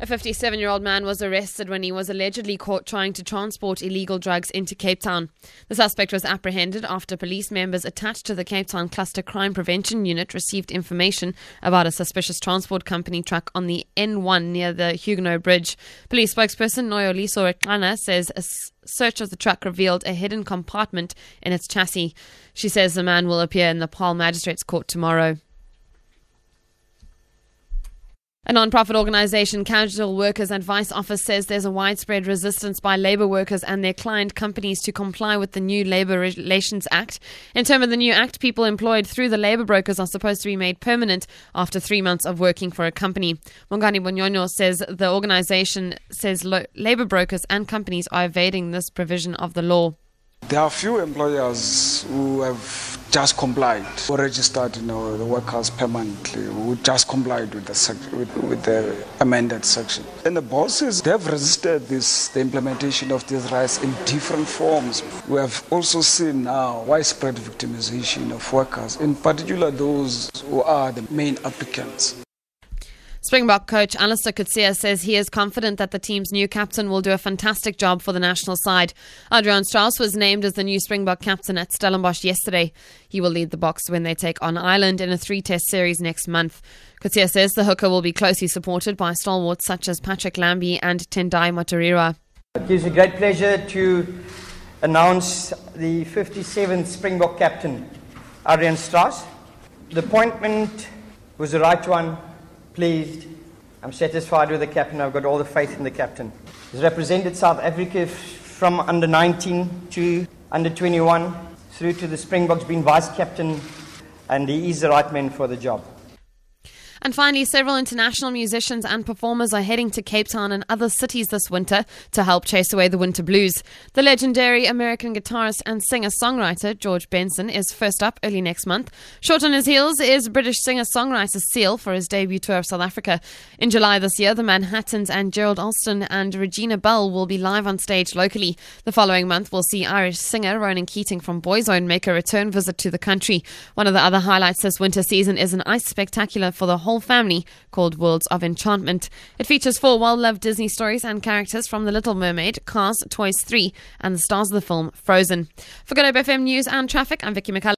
A 57 year old man was arrested when he was allegedly caught trying to transport illegal drugs into Cape Town. The suspect was apprehended after police members attached to the Cape Town Cluster Crime Prevention Unit received information about a suspicious transport company truck on the N1 near the Huguenot Bridge. Police spokesperson Noloyiso Rwexana says a search of the truck revealed a hidden compartment in its chassis. She says the man will appear in the Paarl Magistrates Court tomorrow. A non-profit organisation, Casual Workers Advice Office, says there's a widespread resistance by labour workers and their client companies to comply with the new Labour Relations Act. In terms of the new act, people employed through the labour brokers are supposed to be made permanent after three months of working for a company. Mongani Bonyonyo says the organisation says lo- labour brokers and companies are evading this provision of the law. There are few employers who have just complied or registered you know, the workers permanently We just complied with the, with, with the amended section. And the bosses, they've resisted this, the implementation of these rights in different forms. We have also seen now widespread victimization of workers, in particular those who are the main applicants. Springbok coach Allister Coetzee says he is confident that the team's new captain will do a fantastic job for the national side. Adrian Strauss was named as the new Springbok captain at Stellenbosch yesterday. He will lead the Boks when they take on Ireland in a three-test series next month. Coetzee says the hooker will be closely supported by stalwarts such as Patrick Lambie and Tendai Mtawarira. It gives me great pleasure to announce the 57th Springbok captain, Adrian Strauss. The appointment was the right one pleased. I'm satisfied with the captain. I've got all the faith in the captain. He's represented South Africa from under 19 to under 21 through to the Springboks, being vice captain, and he is the right man for the job. And finally, several international musicians and performers are heading to Cape Town and other cities this winter to help chase away the winter blues. The legendary American guitarist and singer songwriter George Benson is first up early next month. Short on his heels is British singer songwriter Seal for his debut tour of South Africa. In July this year, the Manhattans and Gerald Alston and Regina Belle will be live on stage locally. The following month, we'll see Irish singer Ronan Keating from Boyzone make a return visit to the country. One of the other highlights this winter season is an ice spectacular for the whole family called Worlds of Enchantment. It features four well loved Disney stories and characters from The Little Mermaid, Cars, Toys 3, and the stars of the film Frozen. For Good Hope FM News and Traffic, I'm Vicky McCullough.